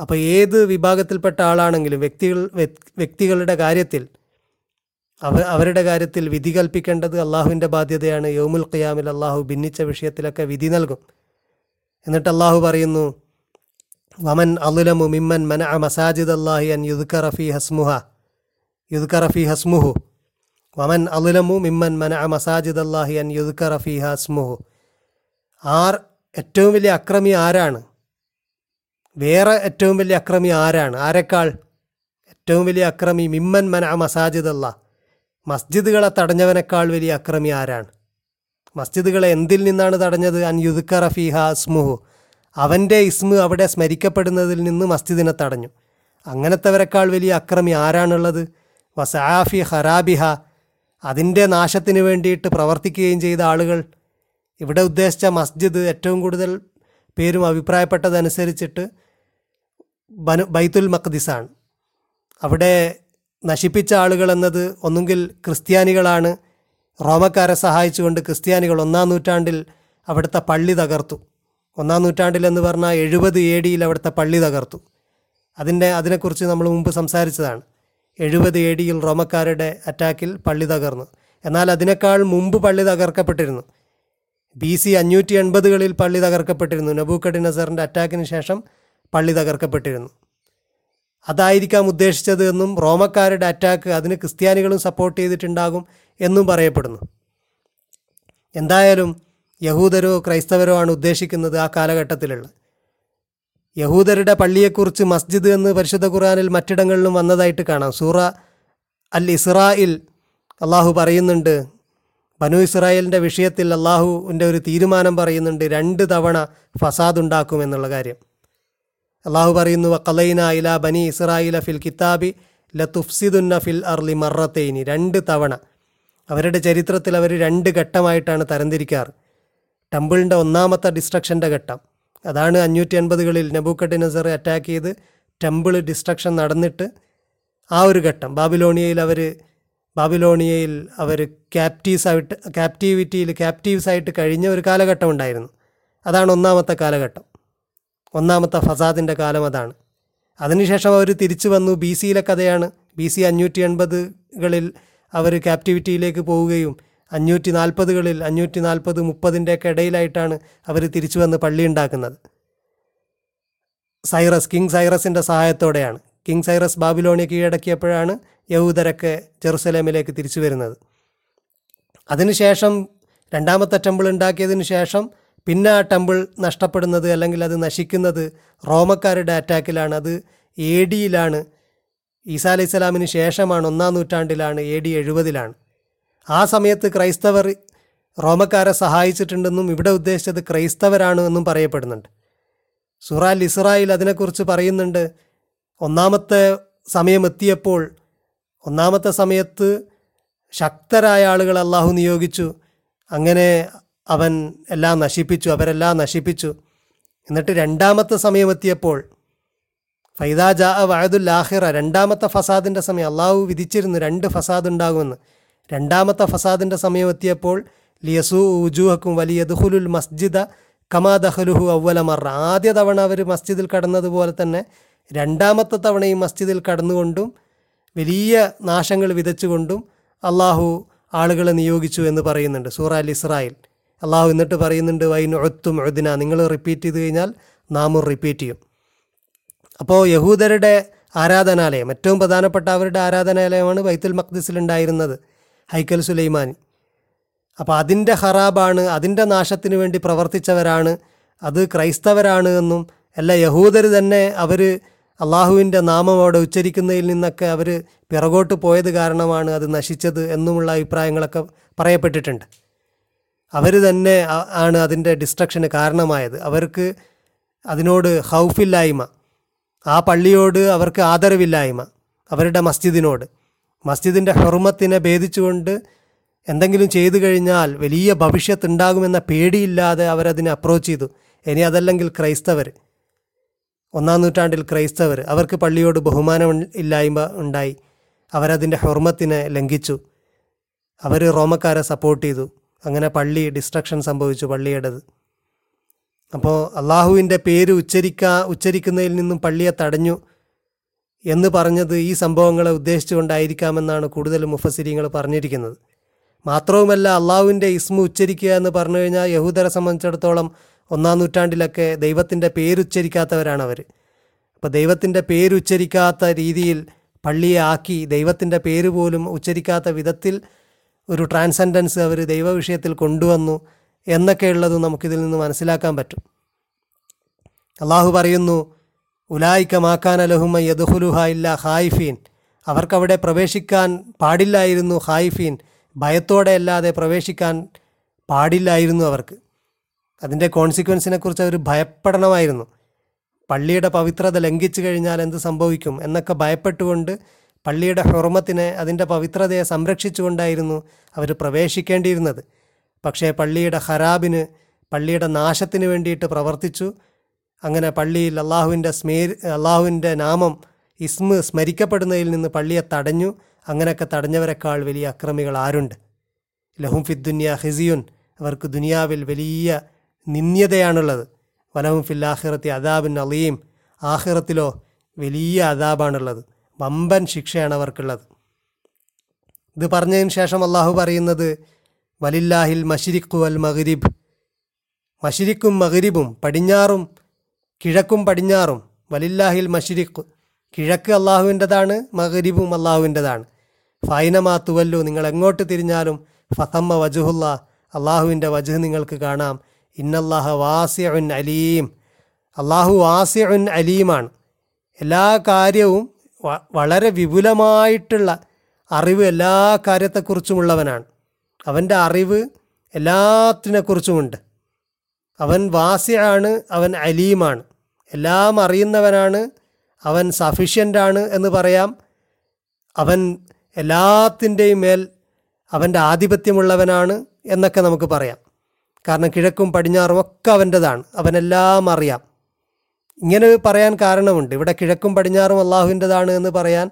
അപ്പോൾ ഏത് വിഭാഗത്തിൽപ്പെട്ട ആളാണെങ്കിലും വ്യക്തികൾ വ്യക്തികളുടെ കാര്യത്തിൽ അവ അവരുടെ കാര്യത്തിൽ വിധി കൽപ്പിക്കേണ്ടത് അള്ളാഹുവിന്റെ ബാധ്യതയാണ്. യൗമുൽ ഖിയാമിൽ അള്ളാഹു ഭിന്നിച്ച വിഷയത്തിലൊക്കെ വിധി നൽകും. എന്നിട്ട് അള്ളാഹു പറയുന്നു വമൻ അലുലമു മിമ്മൻ മന മസാജിദ് അള്ളാഹി അൻ യുദ്ക്കറ ഫി ഹസ്മുഹ. യുദ്ക്കറ ഫി ഹസ്മുഹു. വമൻ അലുലമു മിമ്മൻ മന മസാജിദ് അള്ളാഹി അൻ യുദ്ക്കറ ഫി ഹസ്മുഹു. ആർ ഏറ്റവും വലിയ അക്രമി ആരാണ്? വേറെ ഏറ്റവും വലിയ അക്രമി ആരാണ്? ആരെക്കാൾ? ഏറ്റവും വലിയ അക്രമി മിമ്മൻ മന മസാജിദ് അല്ലാ മസ്ജിദുകളെ തടഞ്ഞവനേക്കാൾ വലിയ അക്രമി ആരാണ്? മസ്ജിദുകളെ എന്തിൽ നിന്നാണ് തടഞ്ഞത്? അൻ യുദുക്ക ഫിഹ അസ്മുഹു അവന്റെ ഇസ്മു അവിടെ സ്മരിക്കപ്പെടുന്നതിൽ നിന്ന് മസ്ജിദിനെ തടഞ്ഞു. അങ്ങനത്തെവരെക്കാൾ വലിയ അക്രമി ആരാണുള്ളത്? വസാഫി ഹറാബിഹ അതിന്റെ നാശത്തിന് വേണ്ടിയിട്ട് പ്രവർത്തിക്കുകയും ചെയ്ത ആളുകൾ. ഇവിടെ ഉദ്ദേശിച്ച മസ്ജിദ് ഏറ്റവും കൂടുതൽ പേരും അഭിപ്രായപ്പെട്ടതനുസരിച്ചിട്ട് ബനു ബൈത്തുൽ മഖ്ദിസാണ് അവിടെ നശിപ്പിച്ച ആളുകൾ എന്നത് ഒന്നുകിൽ ക്രിസ്ത്യാനികളാണ്. റോമക്കാരെ സഹായിച്ചുകൊണ്ട് ക്രിസ്ത്യാനികൾ ഒന്നാം നൂറ്റാണ്ടിൽ അവിടുത്തെ പള്ളി തകർത്തു. ഒന്നാം നൂറ്റാണ്ടിൽ എന്ന് പറഞ്ഞാൽ എഴുപത് എ ഡിയിൽ അവിടുത്തെ പള്ളി തകർത്തു. അതിന്റെ അതിനെക്കുറിച്ച് നമ്മൾ മുമ്പ് സംസാരിച്ചതാണ്. എഴുപത് എ ഡിയിൽ റോമക്കാരുടെ അറ്റാക്കിൽ പള്ളി തകർന്നു. എന്നാൽ അതിനേക്കാൾ മുമ്പ് പള്ളി തകർക്കപ്പെട്ടിരുന്നു. ബി സി അഞ്ഞൂറ്റി എൺപതുകളിൽ പള്ളി തകർക്കപ്പെട്ടിരുന്നു. നബൂക്കടി നസറിന്റെ അറ്റാക്കിന് ശേഷം പള്ളി തകർക്കപ്പെട്ടിരുന്നു. അതായിരിക്കാം ഉദ്ദേശിച്ചത് എന്നും റോമക്കാരുടെ അറ്റാക്ക് അതിന് ക്രിസ്ത്യാനികളും സപ്പോർട്ട് ചെയ്തിട്ടുണ്ടാകും എന്നും പറയപ്പെടുന്നു. എന്തായാലും യഹൂദരോ ക്രൈസ്തവരോ ആണ് ഉദ്ദേശിക്കുന്നത് ആ കാലഘട്ടത്തിലുള്ള യഹൂദരുടെ പള്ളിയെക്കുറിച്ച് മസ്ജിദ് എന്ന് പരിശുദ്ധ ഖുറാനിൽ മറ്റിടങ്ങളിലും വന്നതായിട്ട് കാണാം. സൂറ അൽ ഇസ്രായിൽ അള്ളാഹു പറയുന്നുണ്ട് ബനു ഇസ്രായേലിന്റെ വിഷയത്തിൽ അള്ളാഹുവിന്റെ ഒരു തീരുമാനം പറയുന്നുണ്ട് രണ്ട് തവണ ഫസാദ് ഉണ്ടാക്കും എന്നുള്ള കാര്യം. അള്ളാഹു പറയുന്നു വക്കലൈന ഇല ബനി ഇസ്രായില ഫിൽ കിതാബി ലതുഫ്സിദുന്ന ഫിൽ അർലി മറത്തേനി. രണ്ട് തവണ. അവരുടെ ചരിത്രത്തിൽ അവർ രണ്ട് ഘട്ടമായിട്ടാണ് തരംതിരിക്കാറ്. ടെമ്പിളിന്റെ ഒന്നാമത്തെ ഡിസ്ട്രക്ഷന്റെ ഘട്ടം. അതാണ് അഞ്ഞൂറ്റി അൻപതുകളിൽ നബൂക്കട്ടി നസർ അറ്റാക്ക് ചെയ്ത് ടെമ്പിൾ ഡിസ്ട്രക്ഷൻ നടന്നിട്ട് ആ ഒരു ഘട്ടം. ബാബിലോണിയയിൽ അവർ ബാബിലോണിയയിൽ അവർ ക്യാപ്റ്റീവ്സ് ആയിട്ട് ക്യാപ്റ്റിവിറ്റിയിൽ ക്യാപ്റ്റീവ്സ് ആയിട്ട് കഴിഞ്ഞ ഒരു കാലഘട്ടം ഉണ്ടായിരുന്നു. അതാണ് ഒന്നാമത്തെ കാലഘട്ടം. ഒന്നാമത്തെ ഫസാദിന്റെ കാലം അതാണ്. അതിനുശേഷം അവർ തിരിച്ചു വന്നു. ബി സിയിലെ കഥയാണ്. ബി സി അഞ്ഞൂറ്റി എൺപതുകളിൽ അവർ ക്യാപ്റ്റിവിറ്റിയിലേക്ക് പോവുകയും അഞ്ഞൂറ്റി നാൽപ്പതുകളിൽ അഞ്ഞൂറ്റി നാൽപ്പത് മുപ്പതിന്റെയൊക്കെ ഇടയിലായിട്ടാണ് അവർ തിരിച്ചു വന്ന് പള്ളി ഉണ്ടാക്കുന്നത്. സൈറസ് കിങ് സൈറസിന്റെ സഹായത്തോടെയാണ്. കിങ് സൈറസ് ബാബിലോണിയ കീഴടക്കിയപ്പോഴാണ് യഹൂദരൊക്കെ ജെറുസലേമിലേക്ക് തിരിച്ചു വരുന്നത്. അതിനുശേഷം രണ്ടാമത്തെ ടെമ്പിൾ ഉണ്ടാക്കിയതിന് ശേഷം പിന്നെ ആ ടെമ്പിൾ നഷ്ടപ്പെടുന്നത് അല്ലെങ്കിൽ അത് നശിക്കുന്നത് റോമക്കാരുടെ അറ്റാക്കിലാണ്. അത് എ ഡിയിലാണ്. ഈസാ അലൈഹി സ്വലാമിന് ശേഷമാണ് ഒന്നാം നൂറ്റാണ്ടിലാണ് എ ഡി എഴുപതിലാണ്. ആ സമയത്ത് ക്രൈസ്തവർ റോമക്കാരെ സഹായിച്ചിട്ടുണ്ടെന്നും ഇവിടെ ഉദ്ദേശിച്ചത് ക്രൈസ്തവരാണ് എന്നും പറയപ്പെടുന്നുണ്ട്. സുറാൽ ഇസ്രായിൽ അതിനെക്കുറിച്ച് പറയുന്നുണ്ട്. ഒന്നാമത്തെ സമയം എത്തിയപ്പോൾ ഒന്നാമത്തെ സമയത്ത് ശക്തരായ ആളുകൾ അള്ളാഹു നിയോഗിച്ചു. അങ്ങനെ അവൻ എല്ലാം നശിപ്പിച്ചു അവരെല്ലാം നശിപ്പിച്ചു. എന്നിട്ട് രണ്ടാമത്തെ സമയമെത്തിയപ്പോൾ ഫൈദാ ജാ ആഹിറ രണ്ടാമത്തെ ഫസാദിന്റെ സമയം അള്ളാഹു വിധിച്ചിരുന്നു രണ്ട് ഫസാദ് ഉണ്ടാകുമെന്ന് രണ്ടാമത്തെ ഫസാദിന്റെ സമയമെത്തിയപ്പോൾ ലിയസു ഉജൂഹക്കും വലിയ ദുഹുലുൽ മസ്ജിദ കമാ ദഹലുഹു അവല ആദ്യ തവണ അവർ മസ്ജിദിൽ കടന്നതുപോലെ തന്നെ രണ്ടാമത്തെ തവണയും മസ്ജിദിൽ കടന്നുകൊണ്ടും വലിയ നാശങ്ങൾ വിതച്ചുകൊണ്ടും അള്ളാഹു ആളുകളെ നിയോഗിച്ചു എന്ന് പറയുന്നുണ്ട് സൂറ അൽ ഇസ്രായേൽ. അള്ളാഹു എന്നിട്ട് പറയുന്നുണ്ട് വൈൻ ഒത്തും ഒഴുതിന നിങ്ങൾ റിപ്പീറ്റ് ചെയ്ത് കഴിഞ്ഞാൽ നാമും റിപ്പീറ്റ് ചെയ്യും. അപ്പോൾ യഹൂദരുടെ ആരാധനാലയം ഏറ്റവും പ്രധാനപ്പെട്ട അവരുടെ ആരാധനാലയമാണ് ബൈത്തുൽ മഖ്ദിസിലുണ്ടായിരുന്നത് ഹൈക്കൽ സുലൈമാൻ. അപ്പോൾ അതിന്റെ ഹറാബാണ് അതിന്റെ നാശത്തിന് വേണ്ടി പ്രവർത്തിച്ചവരാണ് അത് ക്രൈസ്തവരാണ് എന്നും അല്ല യഹൂദർ തന്നെ അവർ അള്ളാഹുവിന്റെ നാമം അവിടെ ഉച്ചരിക്കുന്നതിൽ നിന്നൊക്കെ അവർ പിറകോട്ട് പോയത് കാരണമാണ് അത് നശിച്ചത് എന്നുമുള്ള അഭിപ്രായങ്ങളൊക്കെ പറയപ്പെട്ടിട്ടുണ്ട്. അവർ തന്നെ ആണ് അതിന്റെ ഡിസ്ട്രക്ഷന് കാരണമായത്. അവർക്ക് അതിനോട് ഹൗഫില്ലായ്മ ആ പള്ളിയോട് അവർക്ക് ആദരവില്ലായ്മ അവരുടെ മസ്ജിദിനോട്. മസ്ജിദിന്റെ ഹെറുമത്തിനെ ഭേദിച്ചുകൊണ്ട് എന്തെങ്കിലും ചെയ്തു കഴിഞ്ഞാൽ വലിയ ഭവിഷ്യത്ത് ഉണ്ടാകുമെന്ന പേടിയില്ലാതെ അവരതിനെ അപ്രോച്ച് ചെയ്തു. ഇനി അതല്ലെങ്കിൽ ക്രൈസ്തവർ ഒന്നാം നൂറ്റാണ്ടിൽ ക്രൈസ്തവർ അവർക്ക് പള്ളിയോട് ബഹുമാനം ഇല്ലായ്മ ഉണ്ടായി. അവരതിന്റെ ഹെർമത്തിനെ ലംഘിച്ചു. അവർ റോമക്കാരെ സപ്പോർട്ട് ചെയ്തു. അങ്ങനെ പള്ളി ഡിസ്ട്രക്ഷൻ സംഭവിച്ചു പള്ളിയുടേത് അപ്പോൾ അള്ളാഹുവിന്റെ പേര് ഉച്ചരിക്കാ ഉച്ചരിക്കുന്നതിൽ നിന്നും പള്ളിയെ തടഞ്ഞു എന്ന് പറഞ്ഞത് ഈ സംഭവങ്ങളെ ഉദ്ദേശിച്ചുകൊണ്ടായിരിക്കാമെന്നാണ് കൂടുതൽ മുഫസിരിങ്ങൾ പറഞ്ഞിരിക്കുന്നത്. മാത്രവുമല്ല അള്ളാഹുവിന്റെ ഇസ്മു ഉച്ചരിക്കുക എന്ന് പറഞ്ഞു കഴിഞ്ഞാൽ യഹൂദരെ സംബന്ധിച്ചിടത്തോളം ഒന്നാം നൂറ്റാണ്ടിലൊക്കെ ദൈവത്തിന്റെ പേരുച്ചരിക്കാത്തവരാണ് അവർ അപ്പോൾ ദൈവത്തിന്റെ പേരുച്ചരിക്കാത്ത രീതിയിൽ പള്ളിയെ ആക്കി ദൈവത്തിന്റെ പേര് പോലും ഉച്ചരിക്കാത്ത വിധത്തിൽ ഒരു ട്രാൻസെൻഡൻസ് അവർ ദൈവവിഷയത്തിൽ കൊണ്ടുവന്നു എന്നൊക്കെയുള്ളത് നമുക്കിതിൽ നിന്ന് മനസ്സിലാക്കാൻ പറ്റും. അള്ളാഹു പറയുന്നു ഉലായിക്ക മാക്കാൻ അലഹുമ യദുഹുലുഹ ഇല്ല ഹായിഫീൻ അവർക്കവിടെ പ്രവേശിക്കാൻ പാടില്ലായിരുന്നു ഹായിഫീൻ ഭയത്തോടെ അല്ലാതെ പ്രവേശിക്കാൻ പാടില്ലായിരുന്നു അവർക്ക്. അതിന്റെ കോൺസിക്വൻസിനെ കുറിച്ച് അവർ ഭയപ്പെടണമായിരുന്നു. പള്ളിയുടെ പവിത്രത ലംഘിച്ചു കഴിഞ്ഞാൽ എന്ത് സംഭവിക്കും എന്നൊക്കെ ഭയപ്പെട്ടുകൊണ്ട് പള്ളിയുടെ ഹുറമത്തിനെ അതിന്റെ പവിത്രതയെ സംരക്ഷിച്ചുകൊണ്ടായിരുന്നു അവർ പ്രവേശിക്കേണ്ടിയിരുന്നത്. പക്ഷേ പള്ളിയുടെ ഹറാബിന് പള്ളിയുടെ നാശത്തിന് വേണ്ടിയിട്ട് പ്രവർത്തിച്ചു. അങ്ങനെ പള്ളിയിൽ അള്ളാഹുവിന്റെ സ്മേ അള്ളാഹുവിന്റെ നാമം ഇസ്മ സ്മരിക്കപ്പെടുന്നതിൽ നിന്ന് പള്ളിയെ തടഞ്ഞു. അങ്ങനെയൊക്കെ തടഞ്ഞവരെക്കാൾ വലിയ അക്രമികൾ ആരുണ്ട്? ലഹും ഫിദ്ദുന്യ ഹിസിയുൻ അവർക്ക് ദുനിയാവിൽ വലിയ നിന്ദ്യതയാണുള്ളത്. വലഹും ഫിൽ ആഹിറത്തി അദാബിൻ അലീം. ആഹിറത്തിലോ വലിയ അദാബാണുള്ളത്. വമ്പൻ ശിക്ഷയാണ് അവർക്കുള്ളത്. ഇത് പറഞ്ഞതിന് ശേഷം അള്ളാഹു പറയുന്നത് വലില്ലാഹിൽ മഷിരിഖു അൽ മഗ്രിബ്. മഷിരിക്കും മഗ്രിബും പടിഞ്ഞാറും കിഴക്കും പടിഞ്ഞാറും. വലില്ലാഹിൽ മഷിരിഖ് കിഴക്ക് അള്ളാഹുവിന്റെതാണ് മഗ്രിബും അള്ളാഹുവിന്റെതാണ് ഫൈനമാ തുവല്ലു നിങ്ങൾ എങ്ങോട്ട് തിരിഞ്ഞാലും ഫതമ്മ വജുഹുല്ല അള്ളാഹുവിന്റെ വജുഹ് നിങ്ങൾക്ക് കാണാം. ഇന്നല്ലാഹ വാസിഉൻ അലീം. അള്ളാഹു വാസിഉൻ അലീമാണ്. എല്ലാ കാര്യവും വളരെ വിപുലമായിട്ടുള്ള അറിവ് എല്ലാ കാര്യത്തെക്കുറിച്ചുമുള്ളവനാണ്. അവന്റെ അറിവ് എല്ലാത്തിനെക്കുറിച്ചുമുണ്ട്. അവൻ വാസിയാണ് അവൻ അലീമാണ്. എല്ലാം അറിയുന്നവനാണ് അവൻ സഫിഷ്യന്റാണ് എന്ന് പറയാം. അവൻ എല്ലാത്തിന്റെയും മേൽ അവന്റെ ആധിപത്യമുള്ളവനാണ് എന്നൊക്കെ നമുക്ക് പറയാം. കാരണം കിഴക്കും പടിഞ്ഞാറും ഒക്കെ അവന്റെതാണ്. അവനെല്ലാം അറിയാം. ഇങ്ങനെ പറയാൻ കാരണമുണ്ട്. ഇവിടെ കിഴക്കും പടിഞ്ഞാറും അള്ളാഹുവിന്റെതാണ് എന്ന് പറയാൻ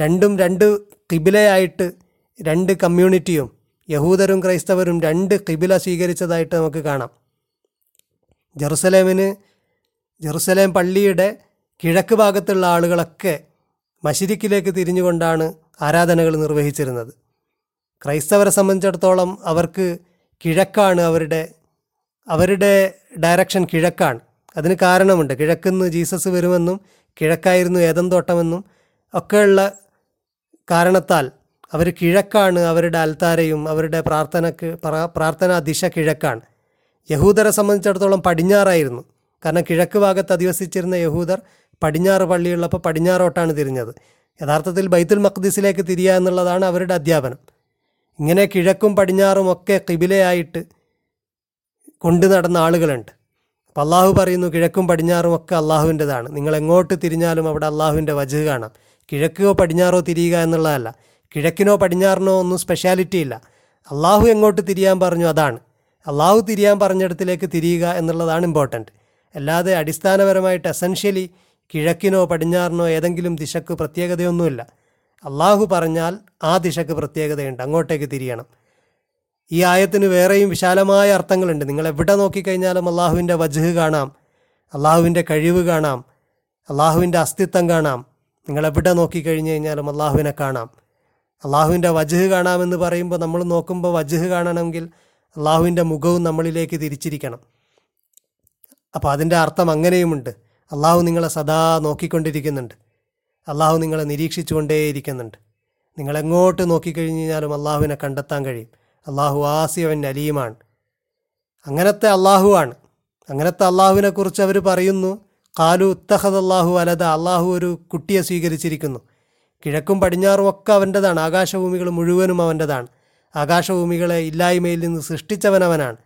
രണ്ടും രണ്ട് കിബിലയായിട്ട് രണ്ട് കമ്മ്യൂണിറ്റിയും യഹൂദരും ക്രൈസ്തവരും രണ്ട് കിബില സ്വീകരിച്ചതായിട്ട് നമുക്ക് കാണാം. ജെറുസലേമിന് ജെറുസലേം പള്ളിയുടെ കിഴക്ക് ഭാഗത്തുള്ള ആളുകളൊക്കെ മഷിരിക്കിലേക്ക് തിരിഞ്ഞുകൊണ്ടാണ് ആരാധനകൾ നിർവഹിച്ചിരുന്നത്. ക്രൈസ്തവരെ സംബന്ധിച്ചിടത്തോളം അവർക്ക് കിഴക്കാണ് അവരുടെ അവരുടെ ഡയറക്ഷൻ കിഴക്കാണ്. അതിന് കാരണമുണ്ട്. കിഴക്കുന്ന് ജീസസ് വരുമെന്നും കിഴക്കായിരുന്നു ഏതം തോട്ടമെന്നും ഒക്കെയുള്ള കാരണത്താൽ അവർ കിഴക്കാണ് അവരുടെ അൽത്താരയും അവരുടെ പ്രാർത്ഥനക്ക് പ്രാർത്ഥനാ ദിശ കിഴക്കാണ്. യഹൂദരെ സംബന്ധിച്ചിടത്തോളം പടിഞ്ഞാറായിരുന്നു. കാരണം കിഴക്ക് ഭാഗത്ത് അധിവസിച്ചിരുന്ന യഹൂദർ പടിഞ്ഞാറ് പള്ളിയുള്ളപ്പോൾ പടിഞ്ഞാറോട്ടാണ് തിരിഞ്ഞത്. യഥാർത്ഥത്തിൽ ബൈത്തുൽ മഖ്ദീസിലേക്ക് തിരിയുക എന്നുള്ളതാണ് അവരുടെ അധ്യാപനം. ഇങ്ങനെ കിഴക്കും പടിഞ്ഞാറും ഒക്കെ കിബിലയായിട്ട് കൊണ്ടു നടന്ന ആളുകളുണ്ട്. അപ്പം അള്ളാഹു പറയുന്നു കിഴക്കും പടിഞ്ഞാറും ഒക്കെ അള്ളാഹുവിന്റെതാണ് നിങ്ങൾ എങ്ങോട്ട് തിരിഞ്ഞാലും അവിടെ അള്ളാഹുവിന്റെ വജ് കാണാം. കിഴക്കോ പടിഞ്ഞാറോ തിരിയുക എന്നുള്ളതല്ല. കിഴക്കിനോ പടിഞ്ഞാറിനോ ഒന്നും സ്പെഷ്യാലിറ്റി ഇല്ല. അള്ളാഹു എങ്ങോട്ട് തിരിയാൻ പറഞ്ഞു അതാണ്. അള്ളാഹു തിരിയാൻ പറഞ്ഞിടത്തിലേക്ക് തിരിയുക എന്നുള്ളതാണ് ഇമ്പോർട്ടന്റ് അല്ലാതെ അടിസ്ഥാനപരമായിട്ട് എസൻഷ്യലി കിഴക്കിനോ പടിഞ്ഞാറിനോ ഏതെങ്കിലും ദിശക്ക് പ്രത്യേകതയൊന്നുമില്ല. അള്ളാഹു പറഞ്ഞാൽ ആ ദിശക്ക് പ്രത്യേകതയുണ്ട്. അങ്ങോട്ടേക്ക് തിരിയണം. ഈ ആയത്തിന് വേറെയും വിശാലമായ അർത്ഥങ്ങളുണ്ട്. നിങ്ങൾ എവിടെ നോക്കിക്കഴിഞ്ഞാലും അള്ളാഹുവിന്റെ വജ്ഹ് കാണാം. അള്ളാഹുവിന്റെ കഴിവ് കാണാം. അള്ളാഹുവിന്റെ അസ്തിത്വം കാണാം. നിങ്ങൾ എവിടെ നോക്കിക്കഴിഞ്ഞ് കഴിഞ്ഞാലും അള്ളാഹുവിനെ കാണാം. അള്ളാഹുവിന്റെ വജ്ഹ് കാണാമെന്ന് പറയുമ്പോൾ നമ്മൾ നോക്കുമ്പോൾ വജ്ഹ് കാണണമെങ്കിൽ അള്ളാഹുവിന്റെ മുഖവും നമ്മളിലേക്ക് തിരിച്ചിരിക്കണം. അപ്പോൾ അതിന്റെ അർത്ഥം അങ്ങനെയുമുണ്ട്. അള്ളാഹു നിങ്ങളെ സദാ നോക്കിക്കൊണ്ടിരിക്കുന്നുണ്ട്. അള്ളാഹു നിങ്ങളെ നിരീക്ഷിച്ചുകൊണ്ടേയിരിക്കുന്നുണ്ട്. നിങ്ങളെങ്ങോട്ട് എങ്ങോട്ട് നോക്കിക്കഴിഞ്ഞ് കഴിഞ്ഞാലും അള്ളാഹുവിനെ കണ്ടെത്താൻ കഴിയും. അള്ളാഹു ആസിയവൻ അലീമാണ്. അങ്ങനത്തെ അള്ളാഹുവാണ് അങ്ങനത്തെ അള്ളാഹുവിനെ കുറിച്ച് അവർ പറയുന്നു കാലു ഉത്തഹദ് അള്ളാഹു അലത അള്ളാഹു ഒരു കുട്ടിയെ സ്വീകരിച്ചിരിക്കുന്നു. കിഴക്കും പടിഞ്ഞാറും ഒക്കെ അവന്റെതാണ് ആകാശഭൂമികൾ മുഴുവനും അവന്റെതാണ്. ആകാശഭൂമികളെ ഇല്ലായ്മയിൽ നിന്ന് സൃഷ്ടിച്ചവൻ അവനാണ്.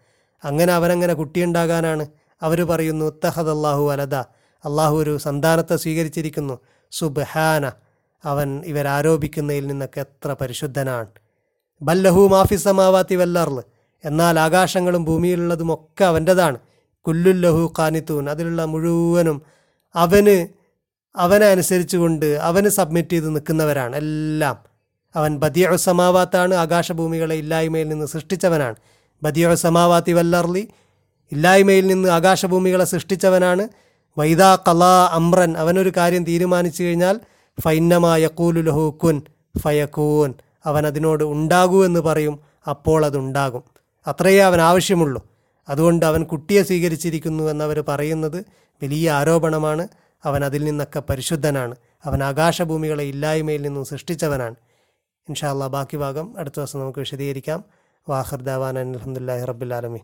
അങ്ങനെ അവനങ്ങനെ കുട്ടിയുണ്ടാകാനാണ് അവർ പറയുന്നു ഉത്തഹദ് അള്ളാഹു അലത അള്ളാഹു ഒരു സന്താനത്തെ സ്വീകരിച്ചിരിക്കുന്നു. സുബ്ഹാന അവൻ ഇവരാരോപിക്കുന്നതിൽ നിന്നൊക്കെ എത്ര പരിശുദ്ധനാണ്. ബല്ലഹു മാഫി സമാവാത്തി വല്ലർൽ എന്നാൽ ആകാശങ്ങളും ഭൂമിയിലുള്ളതുമൊക്കെ അവന്റെതാണ്. കുല്ലുല്ലഹു കാനിത്തൂൻ അതിലുള്ള മുഴുവനും അവന് അവനെ അനുസരിച്ചുകൊണ്ട് അവന് സബ്മിറ്റ് ചെയ്ത് നിൽക്കുന്നവരാണ് എല്ലാം. അവൻ ബദിയ സമാവാത്താണ്. ആകാശഭൂമികളെ ഇല്ലായ്മയിൽ നിന്ന് സൃഷ്ടിച്ചവനാണ്. ബദിയ സമാവാത്തി വല്ലർലി ഇല്ലായ്മയിൽ നിന്ന് ആകാശഭൂമികളെ സൃഷ്ടിച്ചവനാണ്. വൈദാ കലാ അമ്രൻ അവനൊരു കാര്യം തീരുമാനിച്ചു കഴിഞ്ഞാൽ ഫൈന്നമാ യക്കൂലു ലഹു കുൻ ഫയക്കൂൻ അവൻ അതിനോട് ഉണ്ടാകൂ എന്ന് പറയും അപ്പോൾ അതുണ്ടാകും. അത്രയേ അവൻ ആവശ്യമുള്ളൂ. അതുകൊണ്ട് അവൻ കുട്ടിയെ സ്വീകരിച്ചിരിക്കുന്നു എന്നവർ പറയുന്നത് വലിയ ആരോപണമാണ്. അവൻ അതിൽ നിന്നൊക്കെ പരിശുദ്ധനാണ്. അവൻ ആകാശഭൂമികളെ ഇല്ലായ്മയിൽ നിന്നും സൃഷ്ടിച്ചവനാണ്. ഇൻഷാ അല്ലാ ബാക്കി ഭാഗം അടുത്ത ദിവസം നമുക്ക് വിശദീകരിക്കാം. വാഹർ ദാവാൻ അലഹമുല്ലാഹി റബ്ബുലാലമി